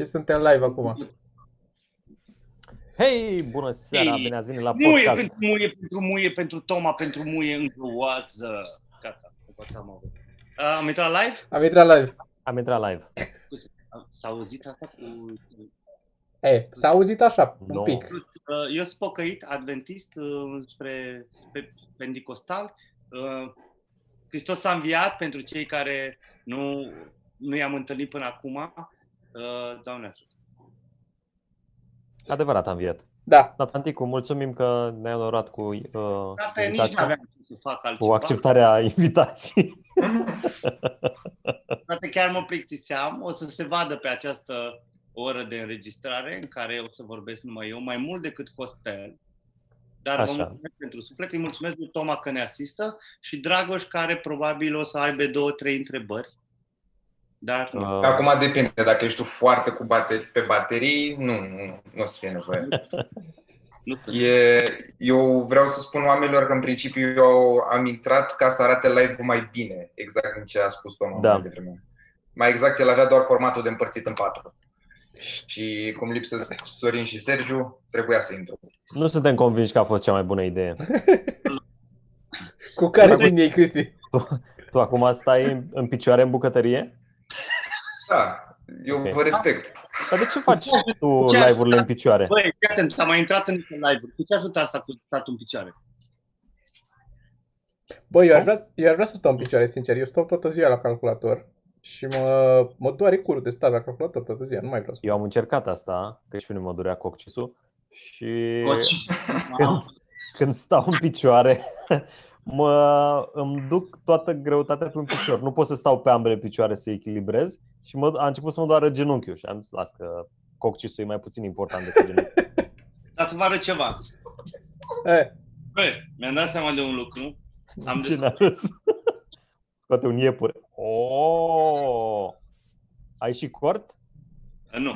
Și suntem live acum. Hei, bună seara, Hei, bine ați venit la Muie podcast. pentru muie, pentru muie, pentru Toma, pentru muie încă oază. Gata, gata, am avut. Am intrat live? Am intrat live. Am intrat live. S-a auzit asta cu... E, s-a auzit așa, un No. pic. Uh, Eu sunt pocăit, adventist, uh, spre, spre Pentecostal. Uh, Hristos a înviat pentru cei care nu, nu i-am întâlnit până acum. Uh, Doamne ajută. Adevărat am înviat. Da. Natanticu, mulțumim că ne-ai onorat cu, uh, Frate, nici nu invitația, aveam ce să fac cu altceva. acceptarea invitației. Frate, chiar mă plictiseam. O să se vadă pe această oră de înregistrare în care o să vorbesc numai eu, mai mult decât Costel. Dar vă Așa. mulțumesc pentru suflet, îi mulțumesc lui Toma că ne asistă și Dragoș care probabil o să aibă două, trei întrebări. Dar nu. Uh, Acum depinde, dacă ești tu foarte cu bateri, pe baterii, nu, nu, nu o să fie nevoie. nu E, eu vreau să spun oamenilor că în principiu eu am intrat ca să arate live-ul mai bine, exact din ce a spus Toma Da. mai devreme. Mai exact, el avea doar formatul de împărțit în patru. Și cum lipsesc Sorin și Sergiu, trebuia să intru. nu suntem convinși că a fost cea mai bună idee. Cu care Dragoș- mâini ei, Cristi? Tu acum stai în- în picioare în bucătărie? Da, eu Ok. vă respect. Dar de ce faci tu Chiar- live-urile în picioare? Băi, fii atent, am mai intrat în niște live-uri. Cu ce ajută asta cu statul în picioare? Bă, eu aș, vrea, eu aș vrea să stau în picioare, sincer. Eu stau toată ziua la calculator și mă, mă doare curul de stat la calculator toată ziua. Nu mai vreau să Eu am încercat asta, că și pe mine mă durea coccisul și Coci. când, când stau în picioare, mă, îmi duc toată greutatea pe un picior. Nu pot să stau pe ambele picioare să echilibrez și mă, a început să mă doară genunchiul și am zis, las că coccisul e mai puțin important decât genunchiul. Dar să vă arăt ceva. E, Băi, mi-am dat seama de un lucru. Am Ce ne arăți? Scoate un iepure. Oh! Ai și cort? Nu.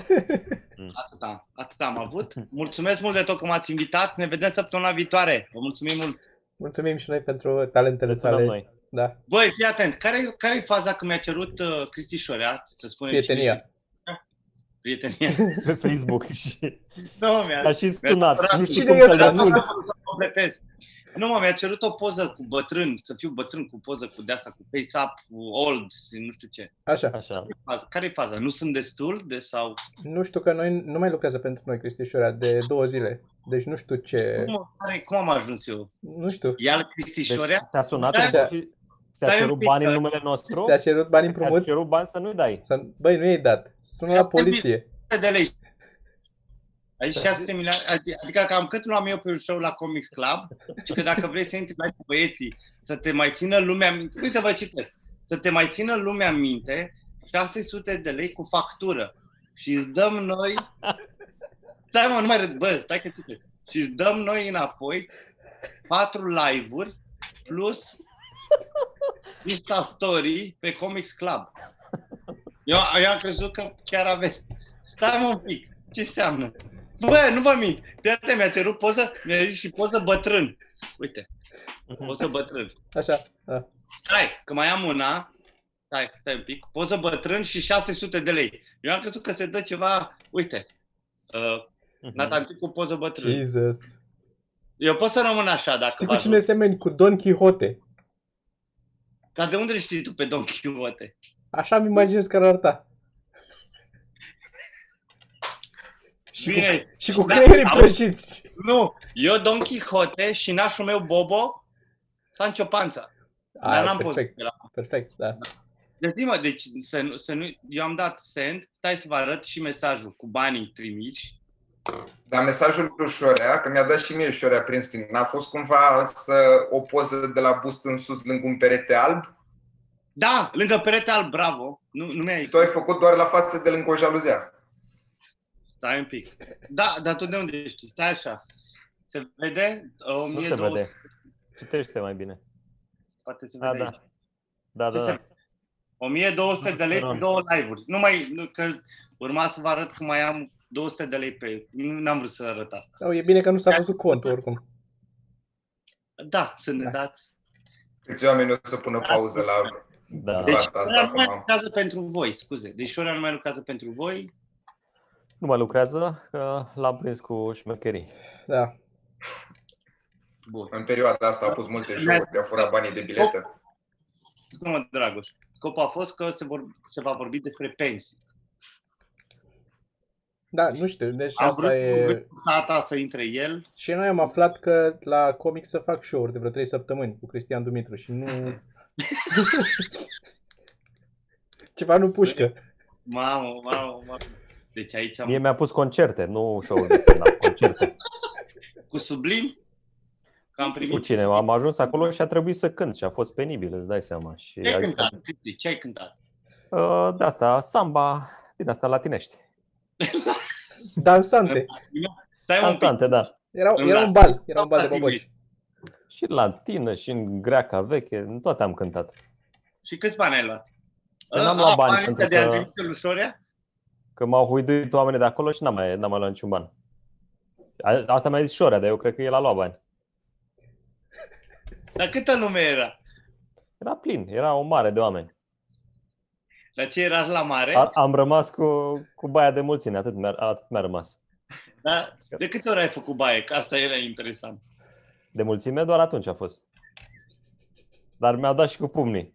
Mm. Atât am, atât am avut. Mulțumesc mult de tot că m-ați invitat. Ne vedem săptămâna viitoare. Vă mulțumim mult. Mulțumim și noi pentru talentele Le sunăm tale. noi. Da, Voi, fii atent. Care, care e faza când mi-a cerut uh, Cristi Șorea să spunem cine prietenia. este- Prietenia. Pe Facebook și Nu, mi-a, a și sunat. Nu știu Cine cum e să-l ăsta? Renunț. să completez. Nu, mă, mi-a cerut o poză cu bătrân, să fiu bătrân cu poză cu deasa, cu face-up, cu old, și nu știu ce. așa. Așa. Care e faza? Nu sunt destul de sau... Nu știu că noi nu mai lucrează pentru noi Cristi Șorea de două zile. Deci nu știu ce... Cum, care, cum am ajuns eu? Nu știu. Ea Cristi Deci Șorea? te-a sunat Da. și ți-a Stai un cerut pic, bani în că- numele nostru? Ți-a cerut bani Ți-a împrumut? cerut bani să nu-i dai. Să... Băi, nu i-ai dat. Sună la Șapte poliție. de lei. Aici 6 milioane, adi- adică cam cât luam eu pe un show la Comics Club și că dacă vrei să intri mai cu băieții, să te mai țină lumea în minte, uite vă citesc, să te mai țină lumea în minte, 600 de lei cu factură și îți dăm noi, stai mă, nu mai râd, bă, stai că citesc, și îți dăm noi înapoi patru live-uri plus Insta Story pe Comics Club. Eu, eu am crezut că chiar aveți. Stai mă un pic, ce înseamnă? Bă, nu vă mint. Prietene, mi-a cerut poză, mi-a zis și poză bătrân. Uite, poză bătrân. Așa. Da. Stai, că mai am una. Stai, stai un pic. Poză bătrân și 600 de lei. Eu am crezut că se dă ceva, uite, uh, Mhm. Natantic cu poză bătrân. Jesus. Eu pot să rămân așa dacă Știi vă cu cine semeni? Cu Don Quixote. Dar de unde îl știi tu pe Don Quixote? Așa mi imaginez că ar arăta. Și cu, Bine, și cu da, creierii auzi? prăjiți. Nu, eu Don Quixote și nașul meu Bobo, Sancho Panza. Dar Aia, n-am perfect, pus. Era. perfect, da. Deci, mă, deci să nu, să nu, eu am dat send, stai să vă arăt și mesajul cu banii trimiși. Dar mesajul lui Șorea, că mi-a dat și mie Șorea prin screen, n-a fost cumva să o poză de la bust în sus lângă un perete alb? Da, lângă perete alb, bravo. Nu, nu mi-ai... Tu ai făcut doar la față de lângă o jaluzea. Stai un pic. Da, dar tu de unde știi? Stai așa. Se vede? Nu se 1200. vede. Citește mai bine. Poate se A, vede da. aici. Da, Ce da, se da. 1200 de lei pe Sperăm. două live-uri. Nu mai, nu, că urma să vă arăt că mai am 200 de lei pe... Nu n-am vrut să arăt asta. Oh, e bine că nu s-a văzut contul oricum. Da, să ne Da. dați. Câți oameni o să pună pauză la Da. Deci, Asta, asta Șorea nu mai acum. lucrează pentru voi, scuze. Deci Șorea nu mai lucrează pentru voi. Nu mai lucrează, că l-am prins cu șmecherii. Da. Bun. În perioada asta a pus multe show-uri, a furat banii de bilete. Spune-mă, Dragoș. Scopul a fost că se, vor, se va vorbi despre pensii. Da, nu știu, deci Am asta vrut, e... vrut tata să intre el. Și noi am aflat că la comic să fac show-uri de vreo 3 săptămâni cu Cristian Dumitru și nu... Ceva nu pușcă. Mamă, mamă, mamă. Deci aici am... Mie mi-a pus concerte, nu show-uri de stand-up, concerte. Cu sublim, că am Cu primit... cine? Am ajuns acolo și a trebuit să cânt și a fost penibil, îți dai seama. Și Ce ai a zis că, cântat? Cristi, Ce ai cântat? uh, de asta, samba, din asta latinești. Dansante. Stai un pic. Dansante, da. Era, În era la- un bal, era un bal de Toate boboci. Și în latină, și în greaca veche, în toate am cântat. Și câți bani ai luat? Eu n-am luat A, bani, banii pentru ăștia de că- Angelica Lușorea? Că m-au huiduit oamenii de acolo și n-am mai, n-am mai luat niciun ban. A- Asta mi-a zis Șorea, dar eu cred că el a luat bani. Dar câtă lume era? Era plin, era o mare de oameni. Dar ce erați la mare? A, am rămas cu, cu baia de mulțime, atât mi-a, atât mi-a rămas. Dar de câte ori ai făcut baie? Că asta era interesant. De mulțime doar atunci a fost. Dar mi-au dat și cu pumnii.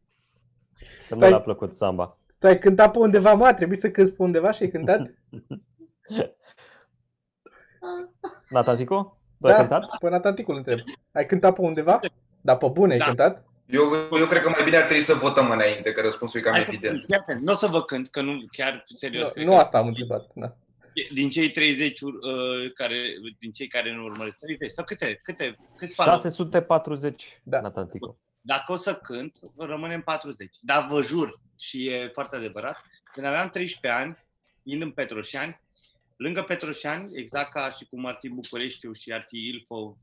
Că nu Păi- mi-a plăcut samba. Tu ai cântat pe undeva, mă? Trebuie să cânti pe undeva și ai cântat? Natantico? Tu ai cântat? Până Atlanticul întreb. Ai cântat pe undeva? Da, pe bune ai Da. cântat? Eu, eu cred că mai bine ar trebui să votăm înainte, că răspunsul e cam Hai, evident. fii atent, Nu o să vă cânt, că nu, chiar serios. Nu, cred nu că- asta am întrebat. Da. Din cei 30 uh, care, din cei care nu urmăresc, 30, sau câte, câte, câți fani? 640 Da. Natantico. Dacă o să cânt, rămânem 40. Dar vă jur, și e foarte adevărat, când aveam 13 ani, ind în Petroșani, lângă Petroșani, exact ca și cum ar fi Bucureștiul și ar fi Ilfov,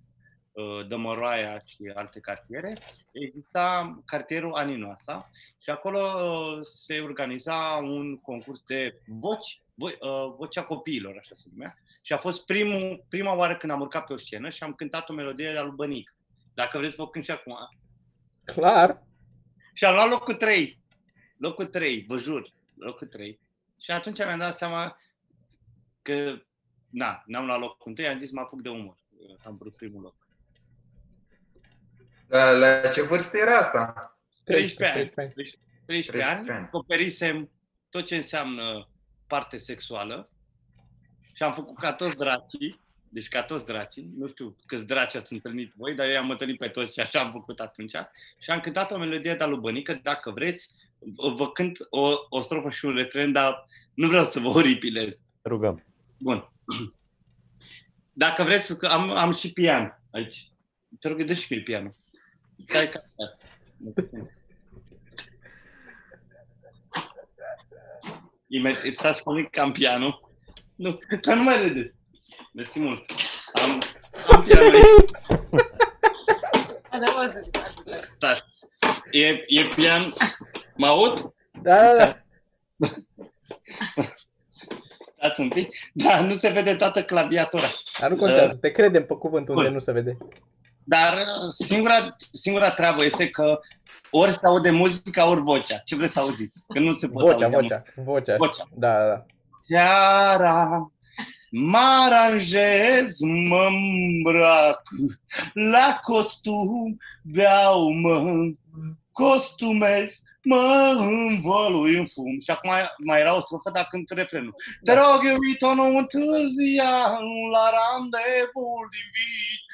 uh, Dămăroaia și alte cartiere, exista cartierul Aninoasa și acolo uh, se organiza un concurs de voci, vo- uh, vocea copiilor, așa se numea. Și a fost primul, prima oară când am urcat pe o scenă și am cântat o melodie de-a lui Bănic. Dacă vreți, vă cânt și acum. Clar. Și am luat locul 3. Locul 3, vă jur, locul 3. Și atunci mi-am dat seama că, na, n-am luat locul 1, am zis mă apuc de umor. Am vrut primul loc. La, la ce vârstă era asta? 13 ani. 13 ani. 13 13 ani, ani. acoperisem tot ce înseamnă parte sexuală și am făcut ca toți dracii, deci ca toți dracii, nu știu câți draci ați întâlnit voi, dar eu am întâlnit pe toți și așa am făcut atunci. Și am cântat o melodie de-a lui Bănică, dacă vreți, vă cânt o, o strofă și un refren, dar nu vreau să vă oripilez. Rugăm. Bun. Dacă vreți, că am, am și pian aici. Te rog, dă și mie pianul. Stai ca Imediat, îți stați spune că am pianul. Nu, că nu mai râde. Mersi mult. Am, am pianul aici. Stai. E, e pian. Mă aud? Da, da, da. Stați un pic. Da, nu se vede toată claviatura. Dar nu contează. Te credem pe cuvântul unde Bun. nu se vede. Dar uh, singura, singura treabă este că ori se aude muzica, ori vocea. Ce vreți să auziți? Că nu se pot Vocea, auzi vocea. Vocea. Vocea. Da, da, da. Seara mă aranjez, mă îmbrac la costum, beau, mă costumez, mă învălui în fum. Și acum mai, mai era o strofă, dar cânt refrenul. Te rog, iubito, nu întârzia la randevul din vii.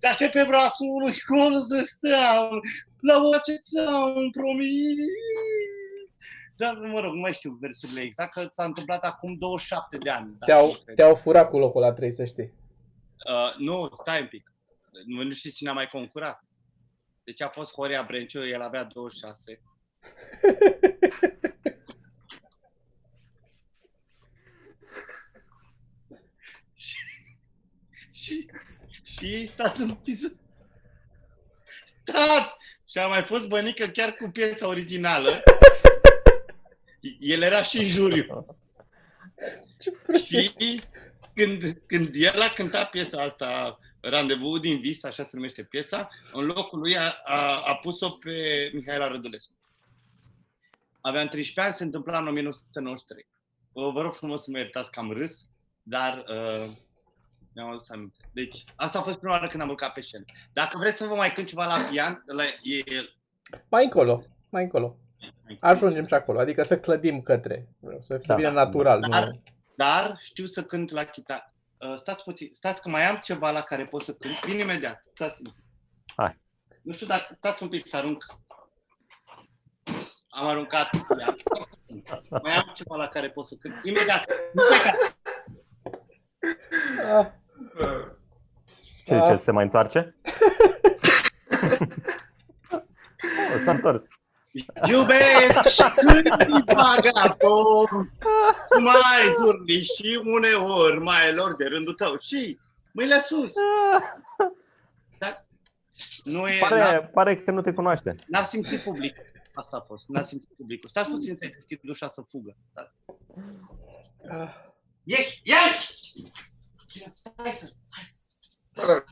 Te aștept pe brațul unui colț de steau, la voce ți-am promis. Dar, mă rog, nu mai știu versurile exact, că s-a întâmplat acum 27 de ani. dacă Te-au, nu cred. te-au furat cu locul la 3, să știi. Uh, nu, stai un pic. Nu, nu știți cine a mai concurat. Deci a fost Horia Brenciu, el avea 26. și, și, și stați un pic să- Stați! Și a mai fost bănică chiar cu piesa originală. El era și în juriu. Ce prostie. Și când, când el a cântat piesa asta, Randevu din vis, așa se numește piesa, în locul lui a, a, a pus-o pe Mihaela Rădulescu. Aveam 13 ani, se întâmpla în 1993. Uh, Vă rog frumos să mă iertați că am râs, dar uh, mi-am adus aminte. Deci, asta a fost prima oară când am urcat pe scenă. Dacă vreți să vă mai cânt ceva la pian, la, e, Mai încolo, mai încolo. Ajungem și acolo, adică să clădim către, să, să Da. vină natural. Dar- Nu. dar știu să cânt la chitară. Uh, stați puțin, stați că mai am ceva la care pot să cânt. Vin imediat. Stați. Hai. Nu știu dacă stați un pic să arunc. Am aruncat. Ia. Mai am ceva la care pot să cânt. Imediat. Nu plecați. Ah, Ce Ah. ziceți, se mai întoarce? oh, s-a întors. Iubesc și când vagabond, mai zurni și uneori mai lor de rândul tău. Și mâinile sus. Da? Nu e, n-a, Pare, pare că nu te cunoaște. n-a simțit public. Asta a fost, n-a simțit publicul. Stați puțin să-i deschid ușa să fugă. Da. ah. Ieși, ieși! Hai să... Bă,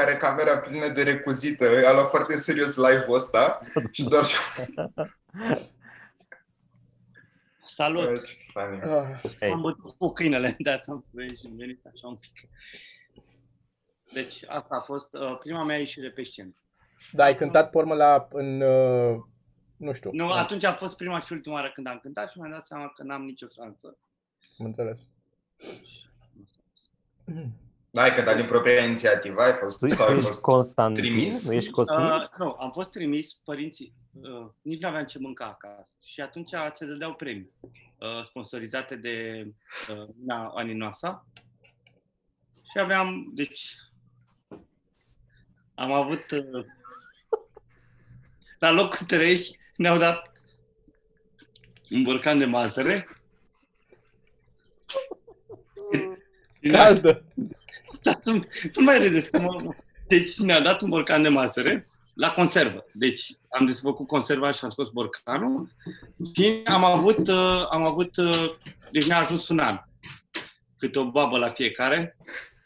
Chiar pare că are camera plină de recuzită. A luat foarte în serios live-ul ăsta și doar Salut! Bă, ce funny. Ah. Ei. Am bătut cu câinele, de asta am venit așa un pic. Deci asta a fost uh, prima mea ieșire pe scenă. Da, ai cântat pe urmă la, în, uh, nu știu, Nu, atunci a fost prima și ultima oară când am cântat și mi-am dat seama că n-am nicio șansă. am înțeles. Da, ai cântat din propria inițiativă, ai fost, Tu sau ai ești fost Constantin? trimis? Nu ești Cosmin? Uh, nu, am fost trimis, părinții, uh, nici nu aveam ce mânca acasă și atunci se dădeau premii uh, sponsorizate de uh, Nina Aninoasa și aveam, deci, am avut uh, la locul 3 ne-au dat un borcan de mazăre. Caldă! Stați, nu, nu mai râdeți. Că mă... Deci ne-a dat un borcan de mazăre la conservă. Deci am desfăcut conserva și am scos borcanul și am avut, uh, am avut uh, deci ne-a ajuns un an. Câte o babă la fiecare.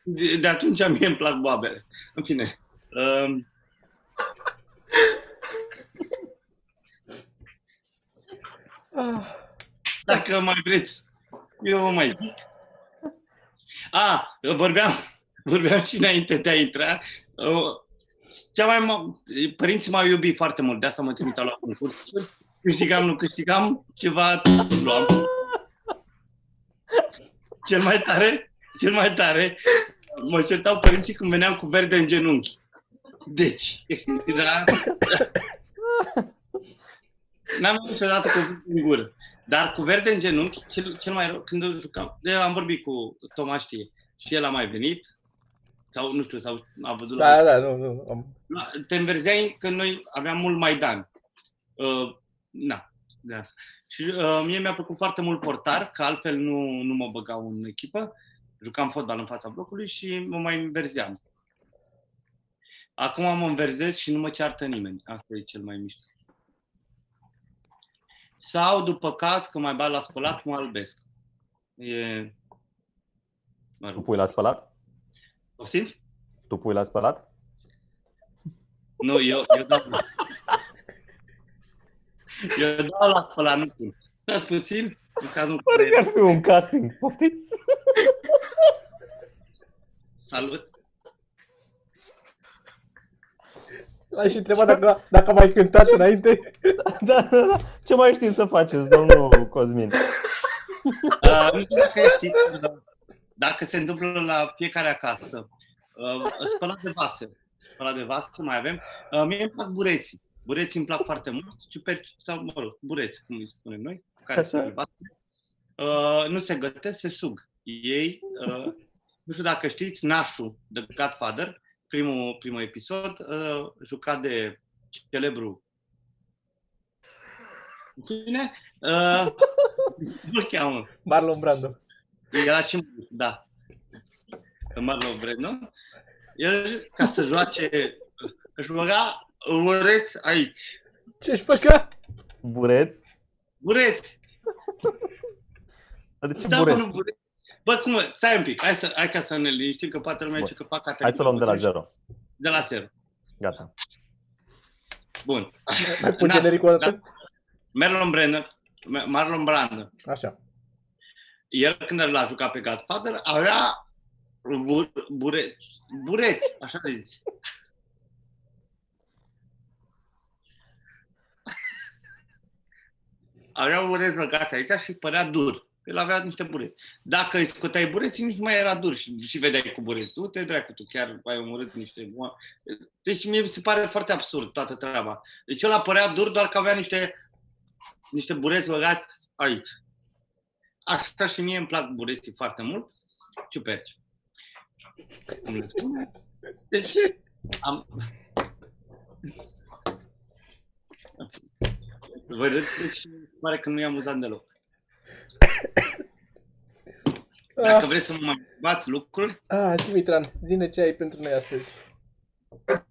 De, de atunci mie îmi plac babele. În fine. Um, Ah. Dacă mai vreți, eu vă mai zic. A, vorbeam, vorbeam și înainte de a intra. Uh, Cea mai ma- părinții m-au iubit foarte mult, de asta mă trimiteau la concursuri. Câștigam, nu câștigam, ceva luam. Cel mai tare, cel mai tare, mă certau părinții când veneam cu verde în genunchi. Deci, da. N-am avut niciodată cu în gură. Dar cu verde în genunchi, cel, cel mai rău, când îl jucam, de, am vorbit cu Toma știe, și el a mai venit, sau nu știu, sau a văzut la... Da, da, nu, nu. Am... La- Te înverzeai că noi aveam mult Maidan. Uh, na, de asta. Și uh, mie mi-a plăcut foarte mult portar, că altfel nu, nu mă băgau în echipă. Jucam fotbal în fața blocului și mă mai înverzeam. Acum mă înverzez și nu mă ceartă nimeni. Asta e cel mai mișto. Sau, după caz, că mai bat la spălat, mă albesc. E... Mă Tu rog. pui la spălat? Poftim? Tu pui la spălat? Nu, eu, eu dau Eu dau la spălat, nu pun. Stați puțin, în cazul în Pare că care... ar fi un casting. Poftiți? Salut! L-ai și întrebat dacă, dacă am mai cântat înainte. Da, da, da. Ce mai știți să faceți, domnul Cosmin? Uh, nu știu dacă știți, dar dacă se întâmplă la fiecare acasă, uh, spălat de vase, spălat de vase mai avem, uh, mie îmi plac bureții. Bureții îmi plac foarte mult, ciuperci sau, mă rog, bureți, cum îi spunem noi, cu care se vase. Uh, nu se gătesc, se sug. Ei, uh, nu știu dacă știți, Nașu, The Godfather, primul, primul episod, uh, jucat de celebru Bine, uh, nu cheamă. Marlon Brando. Era și da. Marlon Brando. El, ca să joace, își băga ureți aici. Ce-și făcă? Bureți? Bureți! Dar de ce Da, bă, bureți? nu bureți. Bă, cum, stai un pic, hai, să, hai ca să ne liniștim, că poate lumea Bun. zice că fac Hai să o luăm de la zero. De la zero. Gata. Bun. Mai pun Da, genericul o dată? Marlon Brando, Marlon Brando. Așa. El când l-a jucat pe Godfather avea bur, bure, bureți, așa le zice. Avea bureți băgați aici și părea dur. El avea niște bureți. Dacă îi scoteai bureții, nici nu mai era dur și, și vedeai cu bureți. Du te dracu, tu chiar ai omorât niște... Deci mie mi se pare foarte absurd toată treaba. Deci el părea dur doar că avea niște, niște bureți băgați aici. Așa și mie îmi plac bureții foarte mult. Ciuperci. Cum le spune? Deci, am... Vă râdeți și pare că nu i-am amuzat deloc. Dacă vreți să mă mai bați lucruri, Ah, zi Mitran, zine ce ai pentru noi astăzi.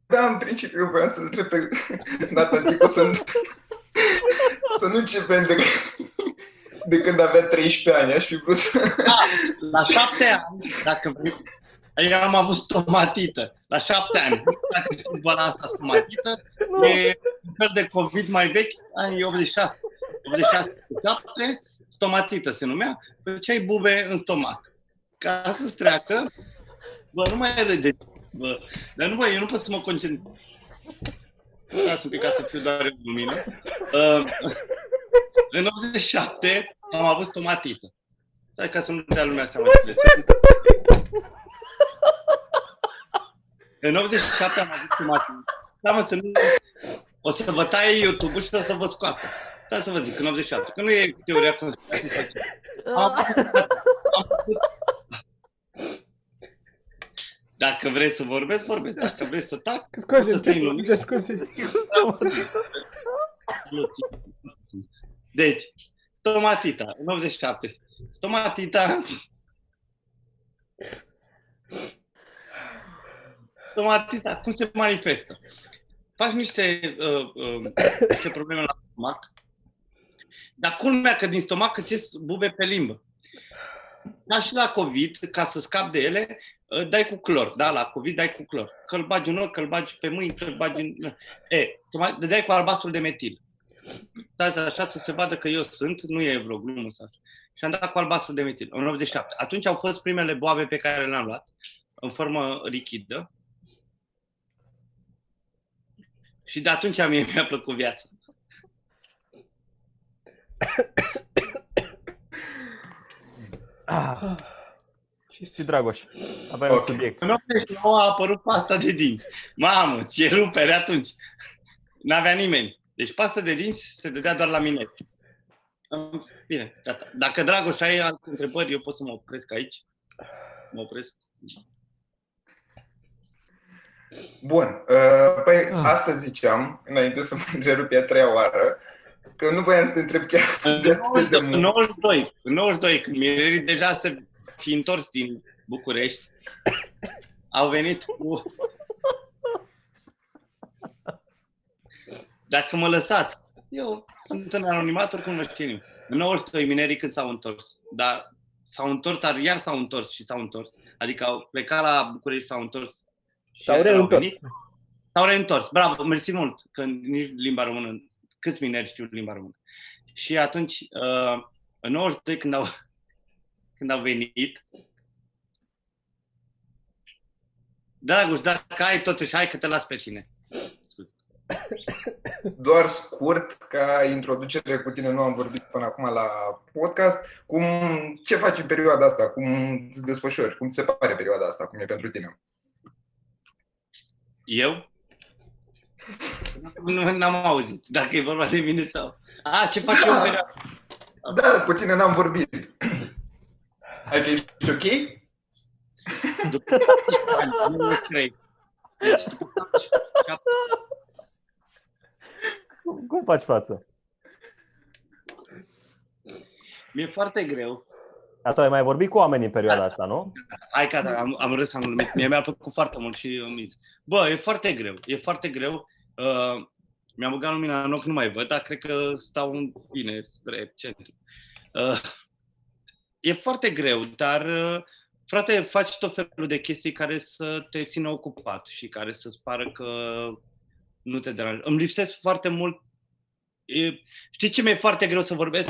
Da, în principiu eu voiam să-l întreb pe Natatico să nu, să nu începem de, de când avea 13 ani, aș fi vrut să... la șapte ani, dacă vreți, eu am avut stomatită. La șapte ani. Dacă știți boala asta stomatită, e un fel de COVID mai vechi, anii 86. 86 7, stomatită se numea, ce ai bube în stomac. Ca să-ți treacă, bă, nu mai râdeți, bă, dar nu, bă, eu nu pot să mă concentrez. Stați un pic ca să fiu doar în lumină. Uh, în 87 am avut stomatită. Stai ca să nu dea lumea seama ce În 87 am avut stomatită. Da, mă, să nu... O să vă taie YouTube-ul și o să vă scoată. Stai să vă zic, în 87, că nu e teoria conspirației sau ce. Am, am făcut... Dacă vreți să vorbesc, vorbesc. Dacă vreți să tac, Scuze, să stai în lumină. cer scuze. Deci, stomatita, în 87. Stomatita... Stomatita, cum se manifestă? Faci niște, uh, uh, niște probleme la stomac, dar culmea că din stomac îți ies bube pe limbă. Ca și la COVID, ca să scapi de ele, uh, dai cu clor. Da, la COVID dai cu clor. Că îl bagi în ochi, că îl bagi pe mâini, că îl bagi în... E, tu mai dai cu albastrul de metil. Dați așa să se vadă că eu sunt, nu e vreo glumă sau așa. Și am dat cu albastrul de metil, în 87. Atunci au fost primele boabe pe care le-am luat, în formă lichidă. Și de atunci mie mi-a plăcut viața. Ah, Ce și Dragoș, aveai un Ok. subiect. În 89 a apărut pasta de dinți. Mamă, ce rupere atunci! N-avea nimeni. Deci pasta de dinți se dădea doar la mine. Bine, gata. Dacă Dragoș ai alte întrebări, eu pot să mă opresc aici. Mă opresc. Bun, uh, păi Ah. asta ziceam, înainte să mă întrerup a treia oară, că nu voiam să te întreb chiar În de atât de 92, în mult. 92, în 92 când minerii deja se fi întors din București, au venit cu... Dacă mă lăsați, eu sunt în anonimat, oricum nu știu nimeni. În 92 minerii când s-au întors, dar s-au întors, dar iar s-au întors și s-au întors. Adică au plecat la București, s-au întors. și S-au iar au reîntors. venit. S-au reîntors. Bravo, mersi mult, că nici limba română, câți mineri știu limba română. Și atunci, uh, în 92, când au, când au venit, Dragoș, dacă ai totuși, hai că te las pe tine. Doar scurt, ca introducere cu tine, nu am vorbit până acum la podcast. Cum, ce faci în perioada asta? Cum îți desfășori? Cum ți se pare perioada asta? Cum e pentru tine? Eu? Nu n-am auzit. Dacă e vorba de mine sau... A, ce fac eu în perioada? Da, cu tine n-am vorbit. Adică ești ok? După 14 ani, nu trei. Deci, după 14 Cum, cum faci față? Mi-e foarte greu. Dar tu ai mai vorbit cu oameni în perioada asta, nu? Hai că am, am râs, am glumit. Mie mi-a plăcut foarte mult și am zis. Bă, e foarte greu. E foarte greu. Uh, mi-am băgat lumina în ochi, nu mai văd, dar cred că stau în bine spre centru. Uh, e foarte greu, dar uh, frate, faci tot felul de chestii care să te țină ocupat și care să-ți pară că nu te deranjează. Îmi lipsesc foarte mult. E, știi ce mi-e foarte greu să vorbesc?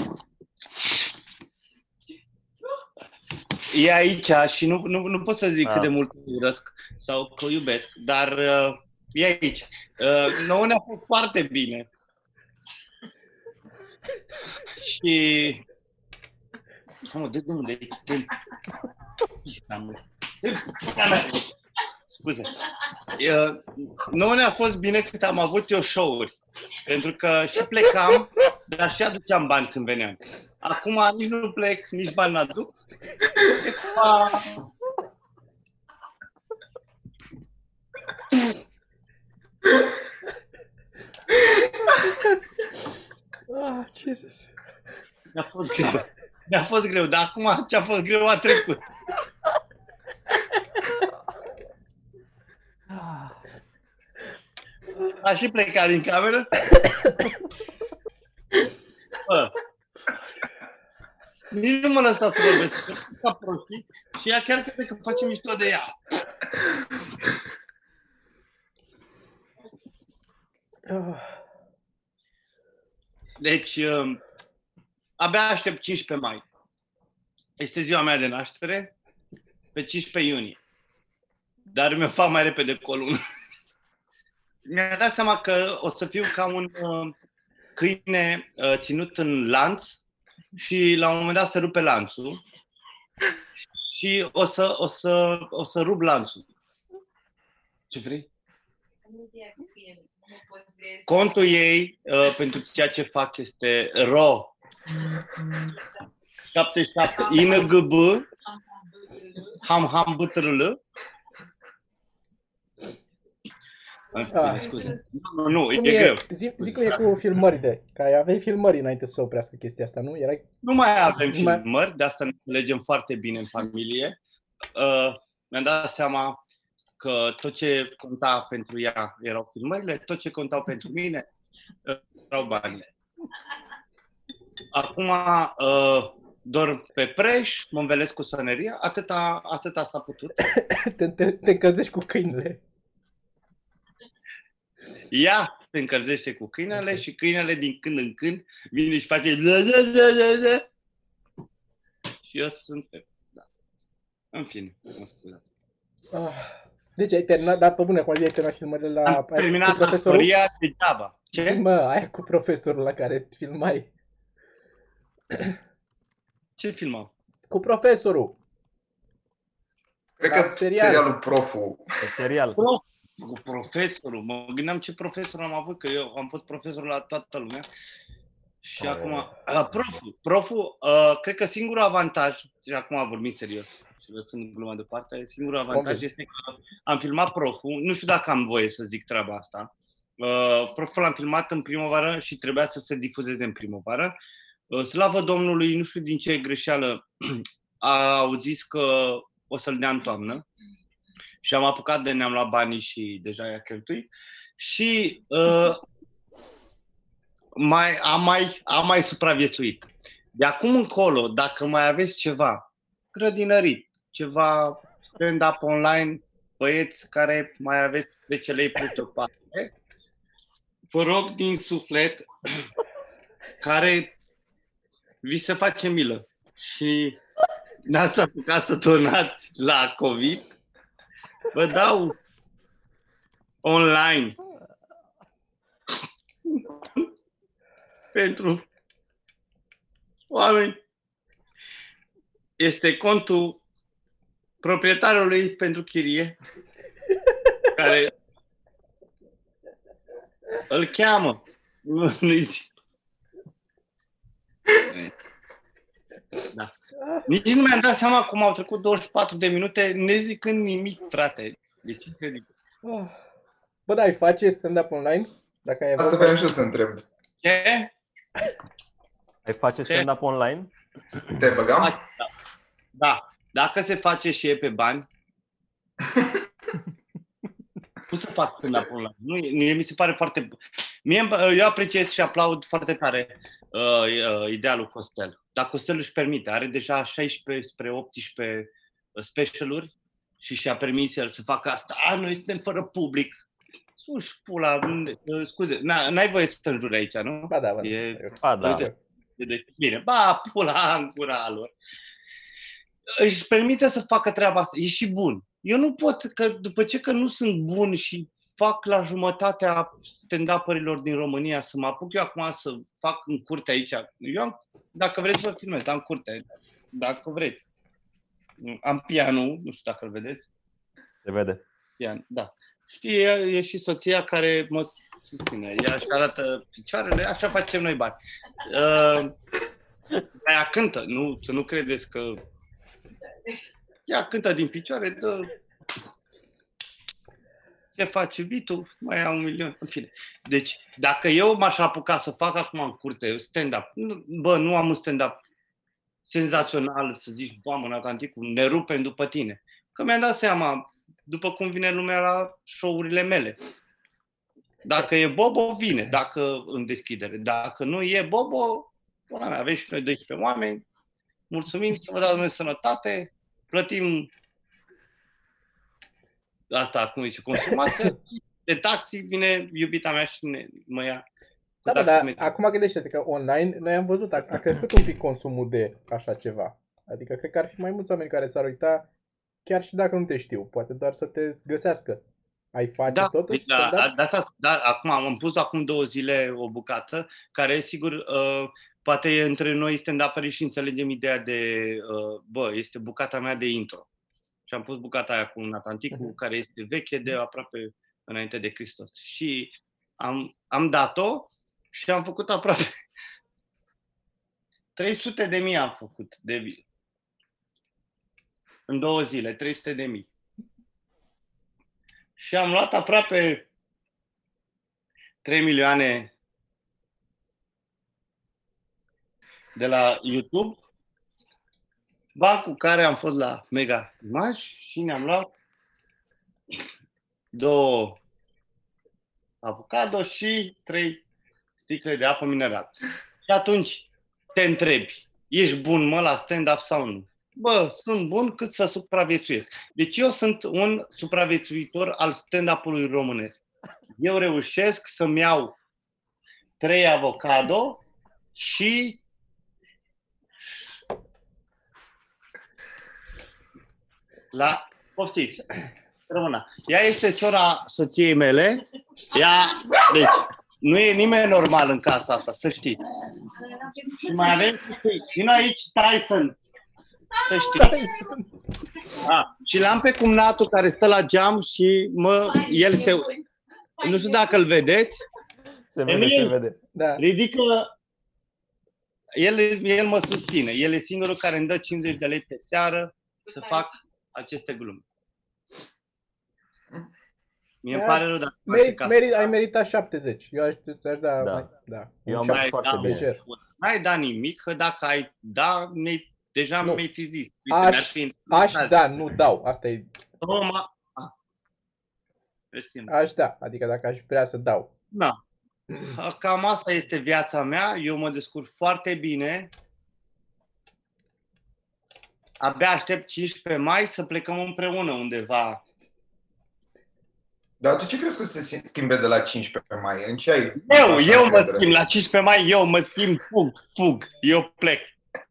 e aici și nu, nu, nu pot să zic Ah. cât de mult o urăsc sau că o iubesc, dar uh, e aici. Uh, nouă ne-a fost foarte bine. Și... Mă, de domnule, de... Scuze. Uh, nouă ne-a fost bine cât am avut eu show-uri. Pentru că și plecam, dar și aduceam bani când veneam. Acum nici nu plec, nici bani n-aduc. E cumva... Ah, Jesus. Mi-a fost greu. Mi-a fost greu, dar acum ce a fost greu a trecut. A și plecat din cameră. Bă. Nici nu mă lăsa să vorbesc. că ca prostii Și ea chiar crede că face mișto de ea. Ah, Deci, um, abia aștept 15 mai. Este ziua mea de naștere, pe 15 iunie. Dar mi-o fac mai repede colună. Mi-a dat seama că o să fiu ca un uh, câine uh, ținut în lanț și la un moment dat se rupe lanțul și o să, o să, o să rup lanțul. Ce vrei? Contul ei uh, pentru ceea ce fac este RO 77 INGB Ham Ham BTRL Ah. Scuze. Nu, nu, cum e, e, greu. zi, zi cum e cu filmările. Că aveai filmări înainte să se oprească chestia asta, nu? Erai... Nu mai avem Nu mai- filmări, de asta ne înțelegem foarte bine în familie. Uh, mi-am dat seama că tot ce conta pentru ea erau filmările, tot ce contau pentru mine uh, erau banii. Acum uh, dorm pe preș, mă învelesc cu soneria, atâta, atâta s-a putut. Te, te, te încălzești cu câinele. Ea se încălzește cu câinele și câinele din când în când vine și face la, la, la, la, la. și eu sunt da. În fine, mă scuzați. Ah. Deci ai terminat, dar pe bune, acum zi ai terminat filmările la... Am ai- cu terminat profesorul? actoria degeaba. Zi, Ce? mă, aia cu profesorul la care filmai. Ce filmam? Cu profesorul. Cred Da, că serial. serialul Profu. Pe serial. Cu profesorul. Mă gândeam ce profesor am avut, că eu am fost profesor la toată lumea. Și Ai, acum, ai, uh, proful, proful uh, cred că singurul avantaj, și acum vorbim serios, și lăsând gluma deoparte, singurul Sunt avantaj convins. este că am filmat proful, nu știu dacă am voie să zic treaba asta, uh, proful l-am filmat în primăvară și trebuia să se difuzeze în primăvară. Uh, slavă Domnului, nu știu din ce greșeală, au zis că o să-l dea în toamnă și am apucat de ne-am luat banii și deja i-a cheltuit. Și uh, mai, am, mai, am mai supraviețuit. De acum încolo, dacă mai aveți ceva grădinărit, ceva stand-up online, băieți care mai aveți 10 lei puse o parte, vă rog din suflet care vi se face milă și n-ați apucat să donați la COVID, vă dau online pentru oameni. Este contul proprietarului pentru chirie, care îl cheamă. Nu, nu-i zic. Da. Nici nu mi-am dat seama cum au trecut 24 de minute nezicând nimic, frate. Deci incredibil. Ah. Bă, da, ai face stand-up online? Dacă ai Asta avut- voiam și eu să întreb. Ce? Ai face stand-up online? Te băgam? Da. da. Dacă se face și e pe bani, cum să fac stand-up online? Nu, e- mie mi se pare foarte... Mie, eu apreciez și aplaud foarte tare uh, uh, idealul Costel. Dar Costel își permite, are deja 16 spre 18 specialuri și și-a permis el să facă asta. A, noi suntem fără public. Uși, pula, uh, scuze, n- n-ai voie să înjuri aici, nu? Ba da, ba da. E- Ba da. Uite. Deci, bine, ba, pula în gura lor. își permite să facă treaba asta. E și bun. Eu nu pot, că după ce că nu sunt bun și fac la jumătatea stand-up-urilor din România, să mă apuc eu acum să fac în curte aici. Eu am, dacă vreți să vă filmez, am curte, dacă vreți. Am pianul, nu știu dacă îl vedeți. Se vede. Pian, da. Și e, e și soția care mă susține. Ea își arată picioarele, așa facem noi bani. Uh, ea cântă, nu, să nu credeți că... Ea cântă din picioare, dă... Ce face Vitu? Mai ia un milion, în fine. Deci, dacă eu m-aș apuca să fac acum în curte stand-up, nu- bă, nu am un stand-up senzațional, să zici, mamă, Natanticu, ne rupem după tine. Că mi-am dat seama, după cum vine lumea la show-urile mele. Dacă e Bobo, vine, dacă în deschidere. Dacă nu e Bobo, pula mea, avem și noi 12 oameni, mulțumim să vă dau Dumnezeu sănătate, plătim asta, cum zice, consumație, de taxi vine iubita mea și ne, mă ia. cu Da, da, dar taximetru. acum gândește-te că online, noi am văzut, a, a crescut un pic consumul de așa ceva. Adică cred că ar fi mai mulți oameni care s-ar uita, chiar și dacă nu te știu, poate doar să te găsească. Ai face Da, totuși? deci, da, stand-up? da, de asta, da, acum am pus acum două zile o bucată care, sigur, uh, poate e între noi stand up și înțelegem ideea de, uh, bă, este bucata mea de intro. Și am pus bucata aia cu un Atlanticul, Mhm. care este veche de aproape înainte de Hristos. Și am, am dat-o și am făcut aproape 300 de mii am făcut de vi- în două zile, 300 de mii. Și am luat aproape 3 milioane de la YouTube, bani cu care am fost la Mega Image și ne-am luat două avocado și trei sticle de apă minerală. Și atunci te întrebi, ești bun mă la stand-up sau nu? Bă, sunt bun cât să supraviețuiesc. Deci eu sunt un supraviețuitor al stand-up-ului românesc. Eu reușesc să-mi iau trei avocado și la poftiți. Rămâna. Ea este sora soției mele. Ea, deci, nu e nimeni normal în casa asta, să știi. Și mai avem Vino aici, Tyson. Să știi. A, și l-am pe cumnatul care stă la geam și mă, el se... Nu știu dacă îl vedeți. Se vede, Emil! se vede. Da. Ridică... El, el mă susține. El e singurul care îmi dă 50 de lei pe seară să fac aceste glume. Mie îmi Da. pare rău dacă fac Merit, casa. merit, ai meritat 70. Eu aș, aș da, Da. mai- da. Eu am Un dat 70 foarte da, bine. lejer. N-ai dat nimic, că dacă ai da, mi deja Nu. mi-ai fi zis. Aș- mi-ar fi Aș interesant. da, nu dau. Asta e, Toma. Ah. Știm. aș da. Adică dacă aș vrea să dau. Da. Cam asta este viața mea. Eu mă descurc foarte bine. Abia aștept 15 mai să plecăm împreună undeva. Dar tu ce crezi că se schimbe de la 15 mai? În ce ai? Eu, așa eu mă încredere? schimb. La 15 mai eu mă schimb, fug, fug. Eu plec.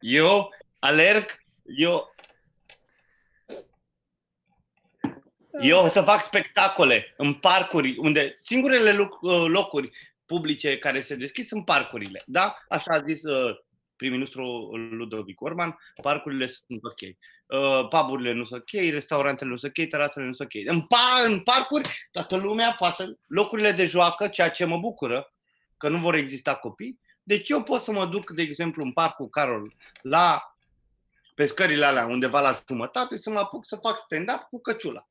Eu alerg, eu... Eu o să fac spectacole în parcuri, unde singurele loc- uh, locuri publice care se deschid sunt parcurile. Da? Așa a zis uh, prim-ministru Ludovic Orban, parcurile sunt ok. Uh, puburile nu sunt ok, restaurantele nu sunt ok, terasele nu sunt ok. În, pa- în parcuri, toată lumea poate să... Locurile de joacă, ceea ce mă bucură, că nu vor exista copii. Deci eu pot să mă duc, de exemplu, în parcul Carol, la pe scările alea, undeva la jumătate, să mă apuc să fac stand-up cu căciula.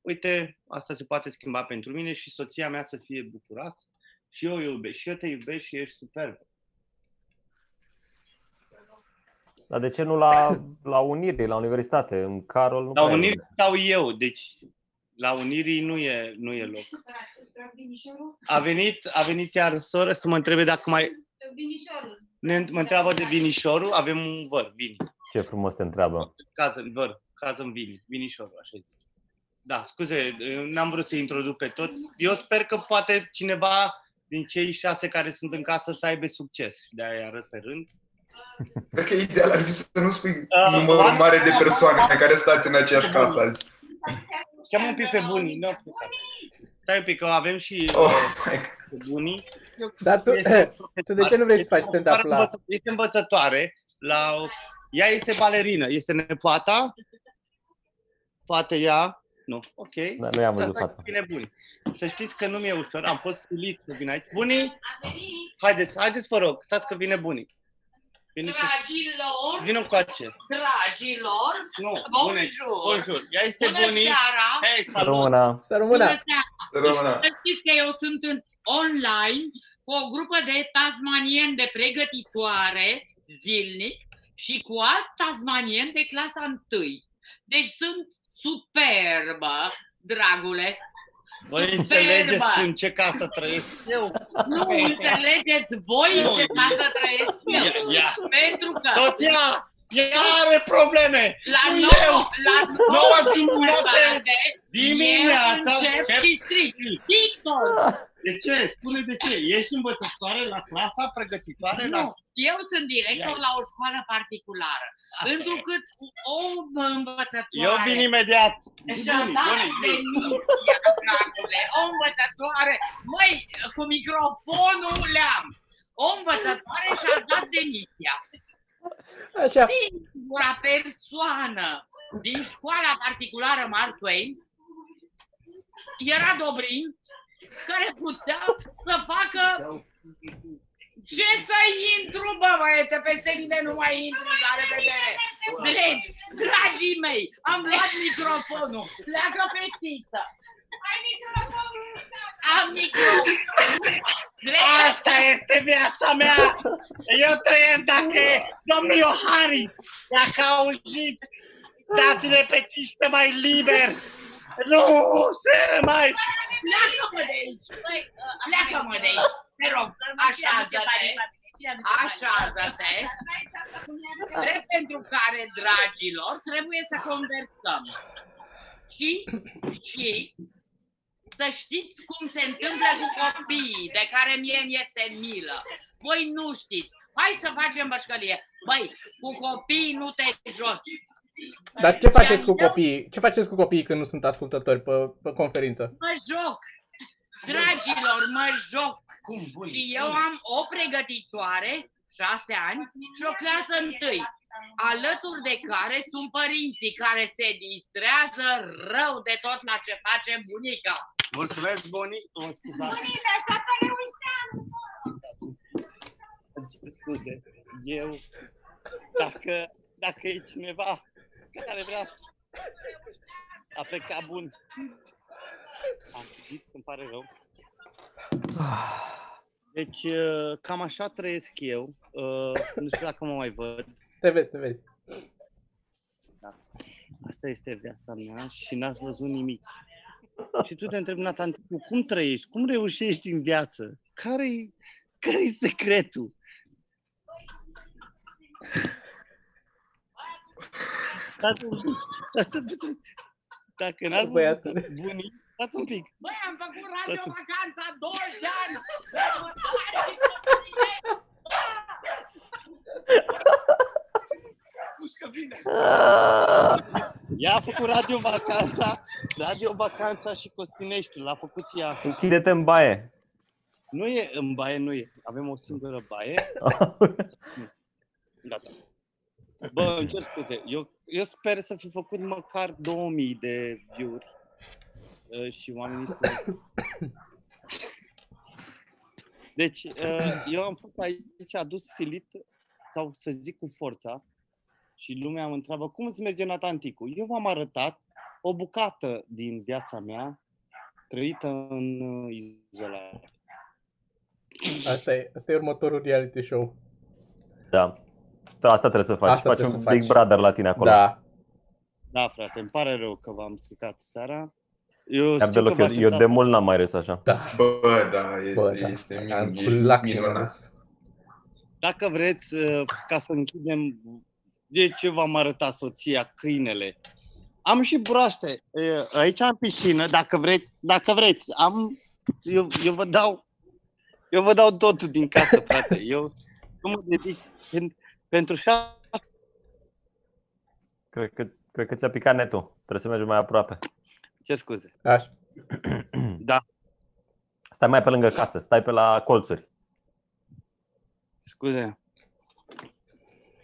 Uite, asta se poate schimba pentru mine și soția mea să fie bucuroasă. Și eu o iubesc, și eu te iubesc și ești superb. Dar de ce nu la, la Unirii, la universitate? În Carol nu La prea e Unirii lumea. stau eu, deci la Unirii nu e, nu e loc. A venit, a venit iar soră să mă întrebe dacă mai... Vinișorul. Ne, mă întreabă de vinișorul, avem un văr, vini. Ce frumos te întreabă. Cază în văr, cază în vini, vinișorul, așa zic. Da, scuze, n-am vrut să introduc pe toți. Eu sper că poate cineva din cei șase care sunt în casă să aibă succes și de aia arăt pe rând. Cred că ideal ar fi să nu spui Uh, numărul Oana- mare de persoane pe care stați în aceeași casă azi. Cheamă un pic pe bunii. Nu, Stai un pic, că avem și Oh, uh, my pe bunii. Dar tu, Este tu de ce nu vrei să faci Este stand-up la... învăță- Este învățătoare. La... Ea este balerină. Este nepoata. Poate ea. Nu, ok. Da, nu i-am văzut Asta fața. Bine, buni. Să știți că nu mi-e ușor. Am fost silit să vin aici. Bunii, haideți, haideți vă rog. Stați că vine bunii. Vine și... Dragilor, Vină cu ace. dragilor, Nu, bune. bonjour! Bonjour. Ea este Bună bunii. seara! Hei, salut. Româna. Să rămână! Bună seara! Rămână. Să știți că eu sunt în online cu o grupă de tasmanieni de pregătitoare zilnic și cu alți tasmanieni de clasa 1. Deci sunt superbă, dragule. Voi Superbă. înțelegeți în ce casă trăiesc eu? Nu înțelegeți voi în ce casă trăiesc eu. Ia, ia. Pentru că Tot ea! Ea are probleme! la Nu 9, eu. la Noua 9 jumătate jumătate dimineața! eu încep Ce? și stric. Victor! De ce? Spune de ce? Ești învățătoare la clasa pregătitoare la... Nu, eu sunt director Ia. la o școală particulară. Asta e. Întrucât o învățătoare... Eu vin imediat. Jandare de Nistia, dragule, o învățătoare, măi, cu microfonul le-am. O învățătoare și-a dat demisia. Așa, Singura persoană din școala particulară Mark Twain era Dobrin, care putea să facă ce să intru, bă, băiete, peste mine nu mai intru, la revedere. Dragi, dragii mei, am luat microfonul, pleacă fetiță. Am microfon. Dragi, Asta este viața mea! Eu trăiesc dacă domnul Iohannis, dacă a auzit, dați-ne pe 15 mai liber! Nu se mai... pleacă-mă de aici. Pleacă-mă de aici. Te rog, așează-te. Așează-te. Drept pentru care, dragilor, trebuie să conversăm. Și, și să știți cum se întâmplă cu copiii, de care mie mi este milă. Voi nu știți. Hai să facem bășcălie. Băi, cu copiii nu te joci. Dar ce faceți cu Eu copiii? Ce faceți cu copiii când nu sunt ascultători pe, pe conferință? Mă joc. Dragilor, mă joc. Cum, bun, Și eu am o pregătitoare, șase ani, și o clasă întâi, alături de care sunt părinții care se distrează rău de tot la ce face bunica. Mulțumesc, Boni. Mă scuzați. Bunii așteaptă Scuze. Eu, dacă, dacă e cineva care vrea să a plecat bun. Am zis, îmi pare rău. Deci, uh, cam așa trăiesc eu. Uh, Nu știu dacă mă mai văd. Te vezi, te vezi. Asta este viața mea și n-ați văzut nimic. Și tu te întrebi, Natanticu, cum trăiești? Cum reușești în viață? Care-i, care-i secretul? Stați un pic, stați un pic. Dacă n-ați văzut Băiatule. bunii, stați un pic. Băi, am făcut radio Stați-o. vacanța 20 de ani! Ea a făcut Radio Vacanța, Radio Vacanța și Costineștiul, l-a făcut ea. Închide-te în baie. Nu e în baie, nu e. Avem o singură baie. Gata. Bă, îmi cer scuze. Eu, eu sper să fi făcut măcar 2000 de view-uri uh, și oamenii spun. Deci, uh, eu am fost aici adus silit, sau să zic cu forța, și lumea mă întreabă cum îți merge în Atlanticul. Eu v-am arătat o bucată din viața mea trăită în uh, izolare. Asta e, asta e următorul reality show. Da. Da, Asta trebuie să faci. Asta faci trebuie un să Big faci. Brother la tine acolo. Da. Da, frate, îmi pare rău că v-am stricat seara. Eu Chiar știu deloc, că eu, vă eu de așteptați- mult n-am mai râs așa. Da. Bă, da, e, Bă, da. este Am min, cu ești lacrimi minunat. râs. Dacă vreți, uh, ca să închidem, de ce v-am arătat soția, câinele. Am și broaște. Uh, Aici am piscină, dacă vreți, dacă vreți. Am, eu, eu vă dau, eu vă dau tot din casă, frate. Eu nu mă dedic. Când, Pentru șase Cred că, cred că ți-a picat netul. Trebuie să mergi mai aproape. Ce scuze. Așa. Da, Stai mai pe lângă casă, stai pe la colțuri. scuze.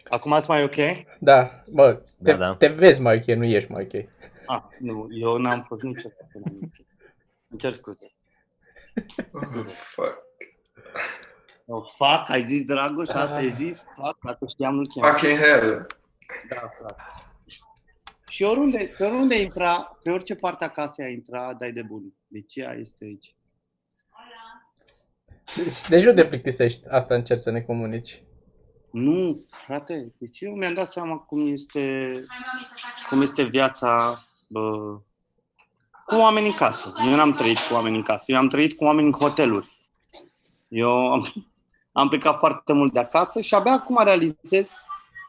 Acum ați mai ok? Da, mă, te, Da, da. te vezi mai ok, nu ești mai ok. Ah, nu, eu n-am fost niciodată. n-am ok. Îmi cer scuze. Oh, fuck. Oh, fuck, ai zis Dragoș, asta ai zis? Fuck, dacă știam nu cheam. Fucking hell. Da, frate. Și oriunde, pe oriunde intra, pe orice parte a casei a intra, dai de bun. Deci ea este aici. Deci, deci nu te plictisești, asta încerci să ne comunici. Nu, frate, deci eu mi-am dat seama cum este, cum este viața bă, cu oameni în casă. Eu n-am trăit cu oameni în casă, eu am trăit cu oameni în hoteluri. Eu am, am plecat foarte mult de acasă și abia acum realizez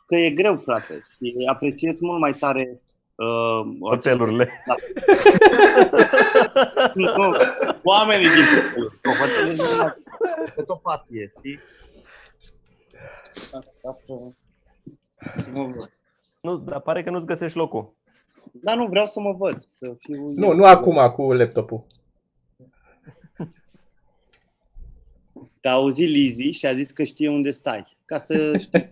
că e greu, frate. Și apreciez mult mai tare uh, Hotelurile. Nu, oamenii din hoteluri. Că hotelurile nu mai- Pe tot patie, știi? Ca să, să mă văd. Nu, dar pare că nu-ți găsești locul. Dar nu vreau să mă văd, să fiu... Nu, nu acum cu laptopul. Te-a auzit Lizzy și a zis că știe unde stai, ca să știi.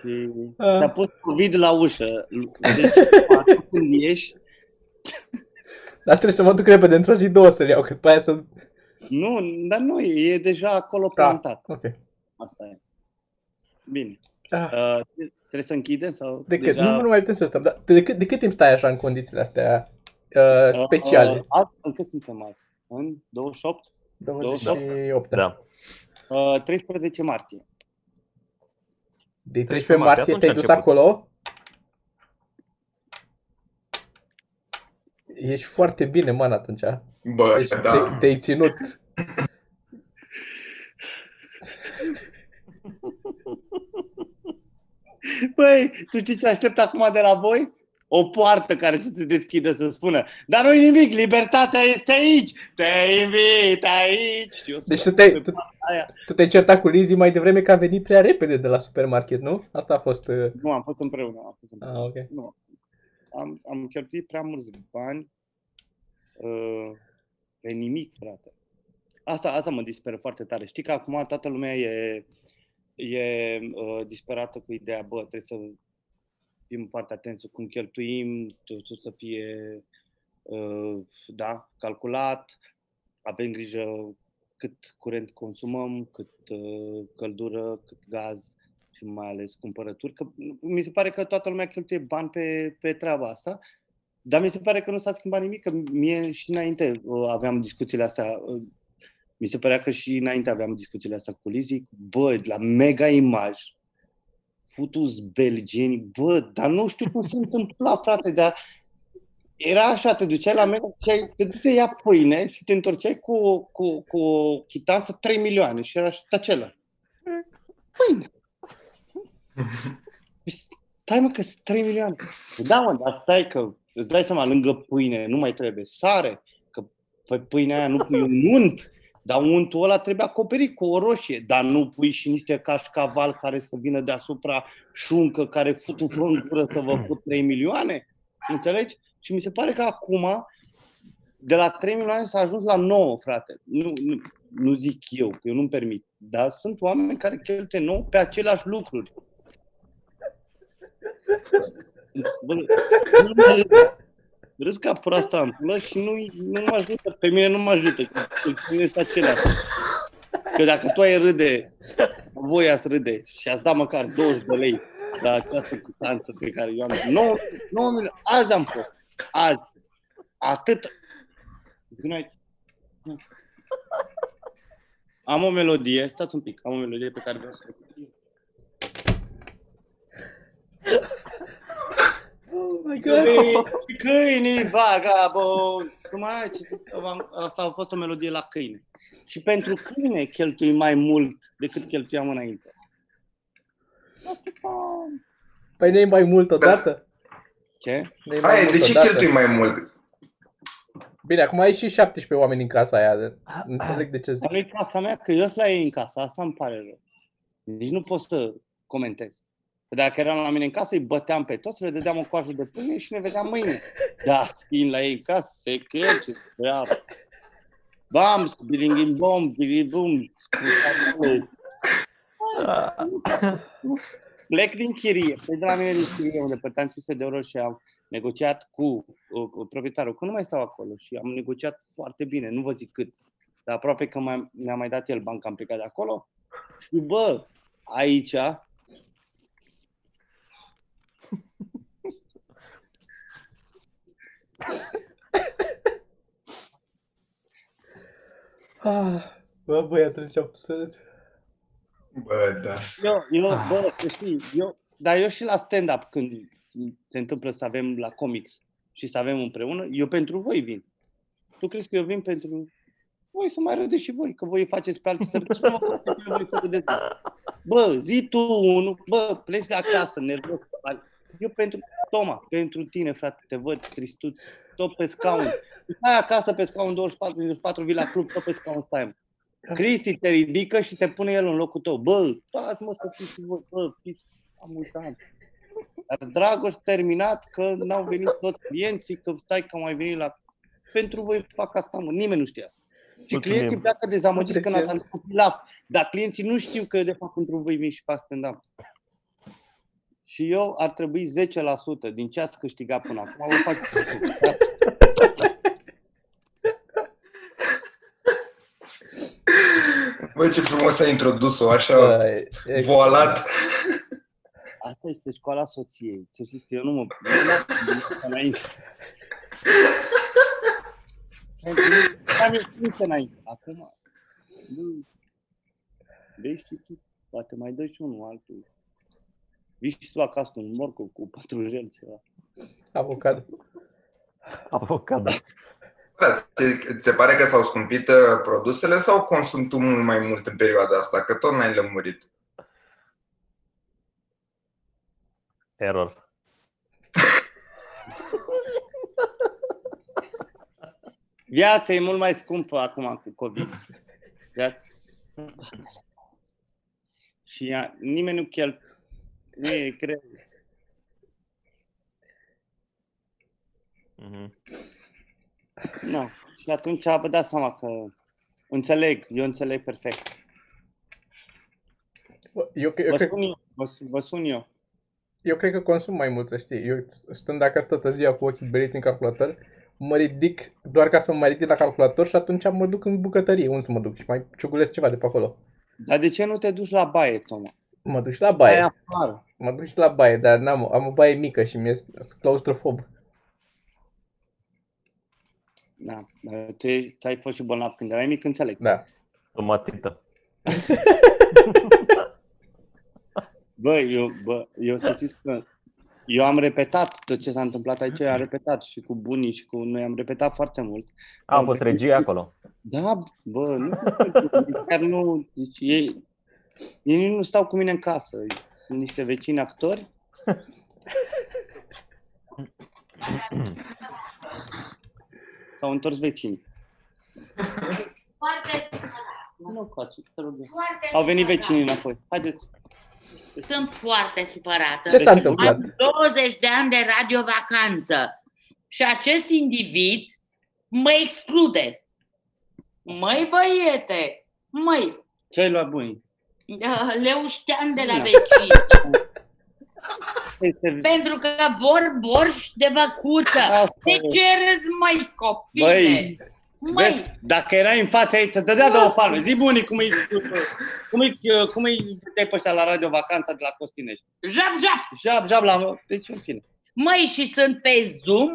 și Ah. te-a pus COVID la ușă. Deci, acum când ieși, Dar trebuie să mă duc repede într-o zi, două să-l iau, că după aia să... nu, dar nu, e deja acolo Da. plantat. Ok. Asta e. Bine. Ah. Uh, trebuie să închidem? Sau De cât? Nu, nu mai putem să stăm. Dar de cât, de cât timp stai așa în condițiile astea uh, speciale? Uh, azi, în cât suntem azi? În 28? 28. Da. Uh, 13 martie. De 13 13 martie atunci te-ai a dus început. acolo? Ești foarte bine, man, atunci. Bă, Deci da. te, te-ai ținut. Băi, tu știi ce aștept acum de la voi? O poartă care să se deschidă să spună Dar nu-i nimic, libertatea este aici Te invit aici Și eu să Deci dau tu te-ai, pe tu, aia. tu te-ai certat cu Lizzy mai devreme că a venit prea repede de la supermarket, nu? Asta a fost... Uh... Nu, am fost împreună, am fost împreună. Ah, ok. Nu. Am, am cheltuit prea mulți bani uh, pe nimic, frate. Asta, asta mă disperă foarte tare. Știi că acum toată lumea e, e uh, disperată cu ideea, bă, trebuie să fim foarte atenți cum cheltuim, totul să fie uh, da, calculat, avem grijă cât curent consumăm, cât uh, căldură, cât gaz și mai ales cumpărături. Că mi se pare că toată lumea cheltuie bani pe, pe treaba asta, dar mi se pare că nu s-a schimbat nimic, că mie și înainte uh, aveam discuțiile astea, uh, mi se părea că și înainte aveam discuțiile astea cu Lizzy, bă, la mega imaj, futus belgeni, bă, dar nu știu cum se întâmpla, frate, dar era așa, te duceai la mega, ziceai, te duceai ia pâine și te întorceai cu, cu, cu o chitanță 3 milioane și era și acela. Pâine. Stai mă că sunt 3 milioane. Da mă, dar stai că îți dai seama, lângă pâine nu mai trebuie sare, că pe pâinea aia nu pui un unt, dar untul ăla trebuie acoperit cu o roșie, dar nu pui și niște cașcaval care să vină deasupra șuncă care futu în gură să vă fut 3 milioane. Înțelegi? Și mi se pare că acum, de la 3 milioane s-a ajuns la 9, frate. Nu, nu, nu zic eu, că eu nu-mi permit. Dar sunt oameni care cheltuie 9 pe aceleași lucruri. Bă, nu mă râd. Râs ca proasta în pulă și nu, nu mă ajută. Pe mine nu mă ajută. Că mine este aceleași. Că dacă tu ai râde, voi ați râde și ați dat măcar 20 de lei la această cutanță pe care eu am 9, 9 milioane. Azi am fost. Azi. Atât. Vino aici. Am o melodie, stați un pic, am o melodie pe care vreau să o Oh my Câini, câinii vagabond. Să mai ce zic, am- asta a fost o melodie la câine. Și pentru câine cheltui mai mult decât cheltuiam înainte. Păi nu mai mult odată? Ce? Nu-i mai Aia, mult de ce odată? cheltui mai mult? Bine, acum ai și 17 oameni în casa aia. de- Înțeleg de ce zic. Dar nu-i casa mea, că eu ăsta e în casa, asta îmi pare rău. Deci nu pot să comentez. Că Dacă eram la mine în casă, îi băteam pe toți, le dădeam o coajă de pâine și ne vedeam mâine. Da, schimb la ei în casă, se crește, treabă. Bam, biringim bom, biringim Plec din chirie, plec de la mine din chirie, unde plăteam 500 de euro și am negociat cu, cu, cu proprietarul, că nu mai stau acolo și am negociat foarte bine, nu vă zic cât, dar aproape că mai, mi-a mai dat el banca, am plecat de acolo și bă, aici Ah, bă, băiatul ce-a pus să Bă, da. Eu, eu bă, să știi, eu, dar eu și la stand-up, când se întâmplă să avem la comics și să avem împreună, eu pentru voi vin. Tu crezi că eu vin pentru voi să mai râdeți și voi, că voi faceți pe alții să râdeți. Cine vă face pe voi să râdeți? Bă, zi tu unul, bă, pleci de acasă, nervos. Eu pentru Toma, pentru tine, frate, te văd tristuț, tot pe scaun. Stai acasă pe scaun 24, 24, vii la club, tot pe scaun stai. Cristi te ridică și te pune el în locul tău. Bă, stați mă să fiți și voi, bă, fiți amuzant. Dar Dragoș terminat că n-au venit toți clienții, că stai că au mai venit la... Pentru voi fac asta, mă, nimeni nu știe asta. Și Mulțumim. clienții pleacă dezamăgiți când ați Apreciez. făcut la dar clienții nu știu că de fapt pentru voi vin și fac stand-up. Și eu ar trebui 10% din ce ați câștigat până acum, vă fac Bă, ce frumos ai introdus-o așa, Bă, e- e- voalat. Asta este școala soției. Să știți că eu nu mă... eu n-am gândit înainte. Pentru că Am ieșit înainte. Acum... Nu. Vezi și tu, poate mai dă și unul altul. Vii și tu acasă cu un morcov, cu pătrunjel, ceva. Avocado. Avocado. Da, ți, ți se pare că s-au scumpit uh, produsele sau consumi tu mult mai mult în perioada asta? Că tot n-ai lămurit. Error. Viața e mult mai scumpă acum cu COVID. Viața. Și ea, nimeni nu chel... Nu e greu. Mhm. Nu. Și atunci vă dați seama că înțeleg, eu înțeleg perfect. Bă, Eu, eu, Vă cred, sun eu, vă, sun- vă sun eu. eu cred că consum mai mult, să știi. Eu stând acasă toată ziua cu ochii beriți în calculator, mă ridic doar ca să mă mai ridic la calculator și atunci mă duc în bucătărie, unde să mă duc și mai ciugulesc ceva de pe acolo. Dar de ce nu te duci la baie, Toma? Mă duc și la Baie baie. afară. Mă duc și la baie, dar n-am, am o baie mică și mi-e sunt claustrofob. Da. dar Tu, e- tu ai fost și bolnav când erai mic, înțeleg. Da. Tomatită. Bă, eu, bă, eu să știți că eu am repetat tot ce s-a întâmplat aici, am repetat și cu bunii și cu noi am repetat foarte mult. A, a fost regie acolo. Da, bă, nu chiar nu, deci ei, ei nu stau cu mine în casă, sunt niște vecini actori. S-au întors vecini. Foarte, Nu, coace, te rog eu. foarte Au venit supărată. vecinii înapoi. Haideți. Sunt foarte supărată. Ce s-a Deci, întâmplat? Am 20 de ani de radio vacanță și acest individ mă exclude. Măi băiete, măi, Ce ai luat bunii? uh, leuștean de la Bine. vecini, Este... pentru că vor borș de băcuță. Asta De e. ce râzi, măi, copile? Băi, Măi, Vezi, dacă erai în fața ei, te dădea două palme. Zi bunii cum îi, cum îi, cum îi dai pe ăștia la radio vacanța de la Costinești. jap, jap! Jab, jab la... Deci, în fine. Măi, și sunt pe Zoom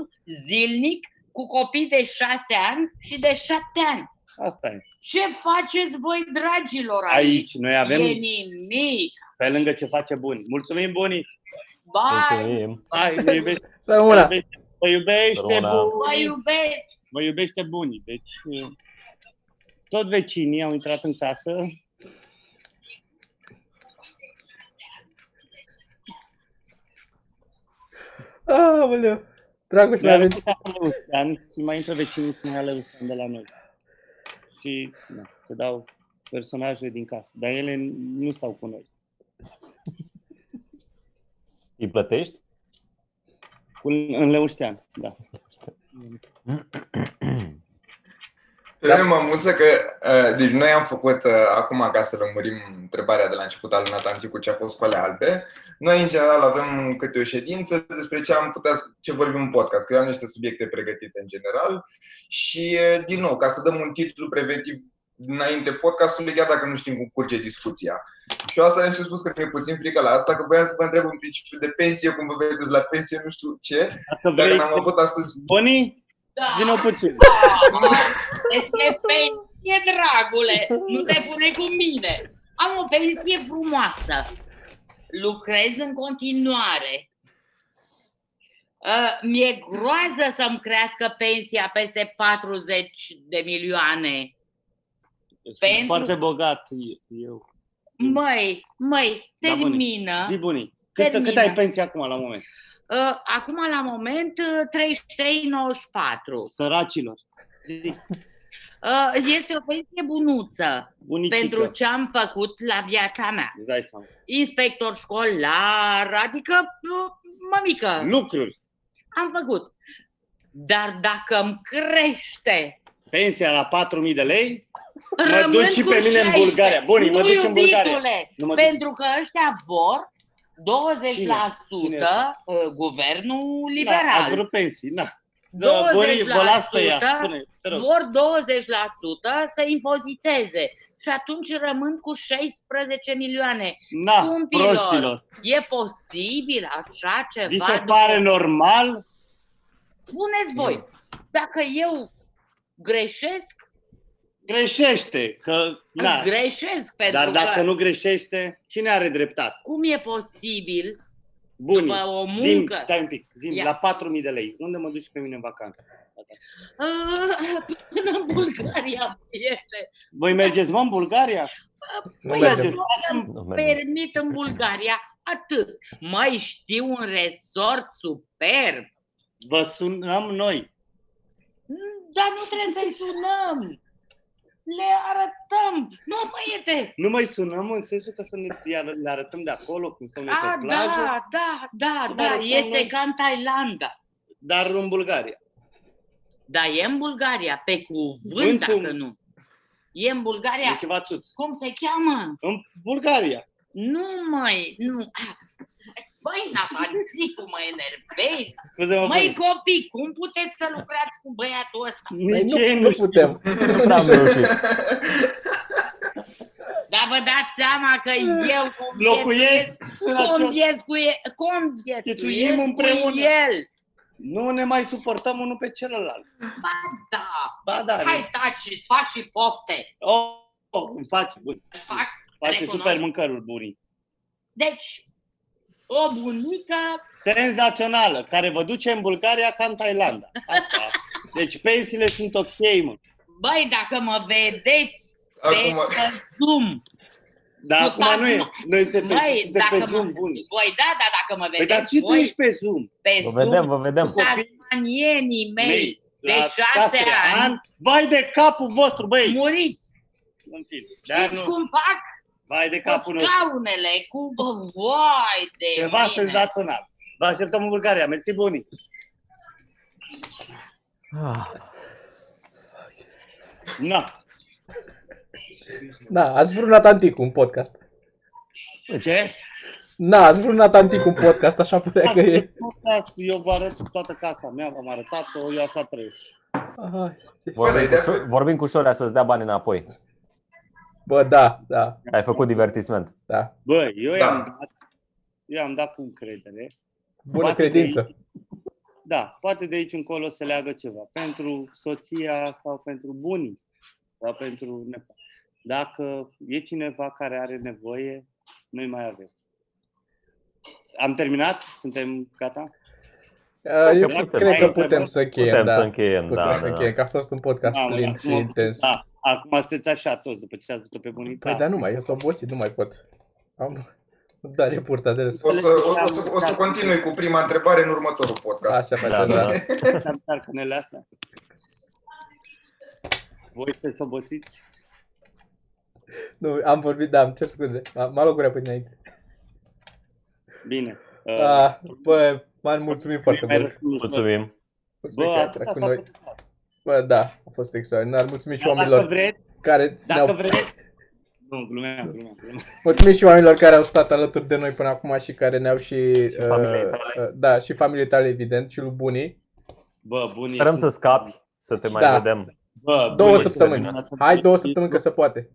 zilnic cu copii de șase ani și de șapte ani. Asta e. Ce faceți voi, dragilor, aici? Aici noi avem, E nimic. pe lângă ce face buni. Mulțumim bunii! Bye! Mulțumim. Hai, mă iubește, Să rămână! mă iubește, mă iubește Rămână. Vă bunii! iubesc! Mă iubește bunii. Deci, toți vecinii au intrat în casă. Aoleu! Dragoș, mai Ne-a avem... venit acum Leuștean și mai intră vecinii să ne ia Leuștean de la noi și na, se dau personaje din casă. Dar ele nu stau cu noi. Îi plătești? Cu, în Leuștean, da. Pe mine mă amuză că, uh, deci noi am făcut, uh, acum ca să lămurim întrebarea de la început al lui Natanti cu ce a fost cu alea albe, noi în general avem câte o ședință despre ce am putea, ce vorbim în podcast, că eu am niște subiecte pregătite în general. Și, uh, din nou, ca să dăm un titlu preventiv înainte podcastului, chiar dacă nu știm cum curge discuția. Și eu asta am și spus că mi-e puțin frică la asta, că voiam să vă întreb în principiu de pensie, cum vă vedeți la pensie, nu știu ce, Dacă dacă vrei, n-am avut astăzi Boni, Da. vină puțin. Este pensie, dragule. Nu te pune cu mine. Am o pensie frumoasă. Lucrez în continuare. Uh, mi-e groază să-mi crească pensia peste 40 de milioane. Sunt Pentru- foarte bogat eu. Măi, măi, Da, bunii. termină. Zi bunii. Cât, cât Termină. ai pensie acum la moment? Uh, acum, la moment, uh, 33,94. Săracilor. Zi, Uh, Este o pensie bunuță bunicică. pentru ce am făcut la viața mea. Îți dai seama. Inspector școlar, adică uh, mămică, Lucruri. am făcut. Dar dacă îmi crește, Pensia la 4.000 de lei, Mă rămân duci și cu pe mine în 16. Bulgaria. Bunii, mă Nu, duci în Bulgaria. iubitule, Nu mă duci. pentru că ăștia vor 20% Cine? Cine uh, guvernul Na, ați liberal. vrut pensii, na. 20% Da, Borii, vă las pe ea. Spune, te rog. vor 20% să impoziteze și atunci rămân cu 16 milioane. Na, Scumpilor, proștilor. E posibil așa ceva? Vi se după- pare normal? Spuneți voi, dacă eu greșesc, Greșește, că na. greșesc pentru Dar dacă că nu greșește, cine are dreptate? cum e posibil Bunii. după o Zim, muncă stai un pic, zim, Ia. la 4.000 de lei, unde mă duci pe mine în vacanță? uh, până în Bulgaria, prietene. Voi mergeți, mă, în Bulgaria? Nu Păi, mergem. eu să-mi Nu mergem. permit în Bulgaria atât. Mai știu un resort superb. Vă sunăm noi. Dar nu trebuie să-i sunăm. Le arătăm. Nu, băiete. Nu mai sunăm în sensul că să ne iar- le arătăm de acolo, cum stăm noi A, pe plajă, da, da, da, Să vă da. arătăm Este noi. ca în Thailanda. dar în Bulgaria. Da, e în Bulgaria, pe cuvânt, Vântul- dacă nu. E în Bulgaria. E ceva țuț. Cum se cheamă? În Bulgaria. Nu mai, nu. Ah. Băi, Natanțicu, mă enervezi. Scuze-mă, Măi, bunii. copii, cum puteți să lucrați cu băiatul ăsta? Nici Păi ei nu, nu nu știu. putem. N-am reușit. Dar vă dați seama că eu Locuiesc în acest... conviețuiesc, conviețuiesc cu împreună. el. Nu ne mai suportăm unul pe celălalt. Ba da, Ba da, hai taci, îți fac și pofte. Oh, oh, îmi face, bun. Îți fac. Face recunosc. super mâncăruri bunii. Deci, o bunică, Senzațională, care vă duce în Bulgaria ca în Thailanda. Asta. Deci pensiile sunt ok, mă. băi, dacă mă vedeți pe Acum, Zoom, Dar Nu, acum dați- nu e. Noi suntem pe, Băi, suntem dacă pe mă, Zoom buni. voi da, dar dacă mă Păi dar vedeți și tu voi ești pe Zoom. pe Vă Zoom, vedem, vă vedem. tasmanienii mei Mei, de la șase ani, Vai de capul vostru, băi! muriți. În fine. Dar Știți nu. cum fac? Vai de Cu capul nostru. scaunele, cu bă, vai de Ceva mine. senzațional. Vă așteptăm în Bulgaria. Mersi bunii. Ah, Na. Da, ați vrut Natantic un podcast. Ce? Da, ați vrut Natantic un podcast, așa părea că e. Podcast, Eu vă arăt toată casa mea, v-am arătat-o, eu așa trăiesc. Aha. vorbim, Bă, cu, dar- Șo- vorbim cu Șorea să-ți dea bani înapoi. Bă, da, da, Ai făcut divertisment. da. Bă, eu Da. i-am dat, eu i-am dat cu încredere. Bună Poate credință. Da, poate de aici încolo se leagă ceva. Pentru soția sau pentru bunii sau pentru nepoți. Dacă e cineva care are nevoie, noi mai avem. Am terminat? Suntem gata? Uh, Eu putem. cred că putem să încheiem, Putem da. să încheiem, Putem da, să da, încheiem, da. că a fost un podcast Mamă, plin acum- și intens. Da, acum sunteți așa toți după ce ați văzut pe bunii. Păi Da. dar nu mai, eu sunt obosit, nu mai pot. Am dare purta de râs. o să, o, o, să, o să continui cu prima întrebare în următorul podcast. Așa Da, face, da, da. da. Am carcanele astea. Voi sunteți obosiți? Nu, am vorbit, da, îmi cer scuze. M-a m-a luat gura pe dinainte. Bine. Uh, Ah, bă, m-am mulțumit foarte mai mult. răspuns, bă. Mulțumim. Mulțumim Bă, că ai atât Bă, da, a fost extraordinar. Mulțumim și Dar Dacă oamenilor vreți, care dacă ne-au... vreți, nu, glumeam, glumeam, glumeam. Mulțumim și oamenilor care au stat alături de noi până acum și care ne-au și... Și familiei uh, tale. uh, da, și familiei tale, evident, și lui bunii. Bă, bunii Sperăm să sunt- scapi, să te mai Da. vedem. Bă, Două bunii săptămâni. sunt- Hai două săptămâni că se poate.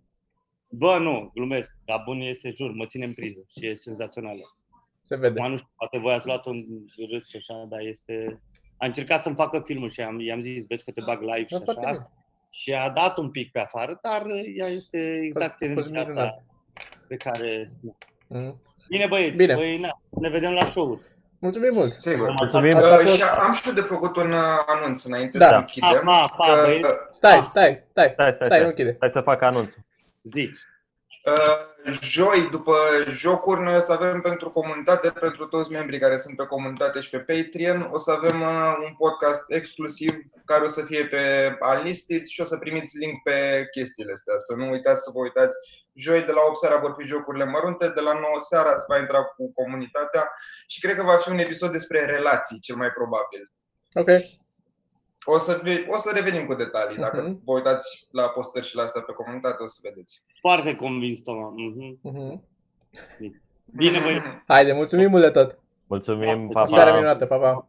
Bă, nu, glumesc, dar bunii este jur, mă ține în priză și e senzațională. Se vede. Acum nu știu, poate voi ați luat un râs și așa, dar este... A încercat să-mi facă filmul și am, i-am zis, vezi că te bag live și Da, foarte așa. bine. Și a dat un pic pe afară, dar ea este exact A fost energia minunat. asta pe care... Mhm. Bine băieți, Bine. Băi, na, ne vedem la show Mulțumim mult! Sigur. Mulțumim. Asta a Uh, fost- și am și eu de făcut un uh, anunț înainte Da. să închidem. Pa, pa, pa, că, băieți. Stai, Ah. stai, stai, Stai, stai, stai, stai. nu închide. Hai să fac anunțul. Zic. Uh, joi, după jocuri, noi o să avem pentru comunitate, pentru toți membrii care sunt pe comunitate și pe Patreon, o să avem uh, un podcast exclusiv care o să fie pe Unlisted și o să primiți link pe chestiile astea. Să nu uitați să vă uitați. Joi de la 8 seara vor fi jocurile mărunte, de la 9 seara se va intra cu comunitatea și cred că va fi un episod despre relații, cel mai probabil. Ok. O să, ve- o să revenim cu detalii. Dacă Mhm. vă uitați la postări și la asta pe comunitate, o să vedeți. Foarte convins, Toma. Mhm. Mhm. Bine, băieți. Haide, mulțumim mult de tot! Mulțumim, pa, Seara pa. minunată, pa, pa!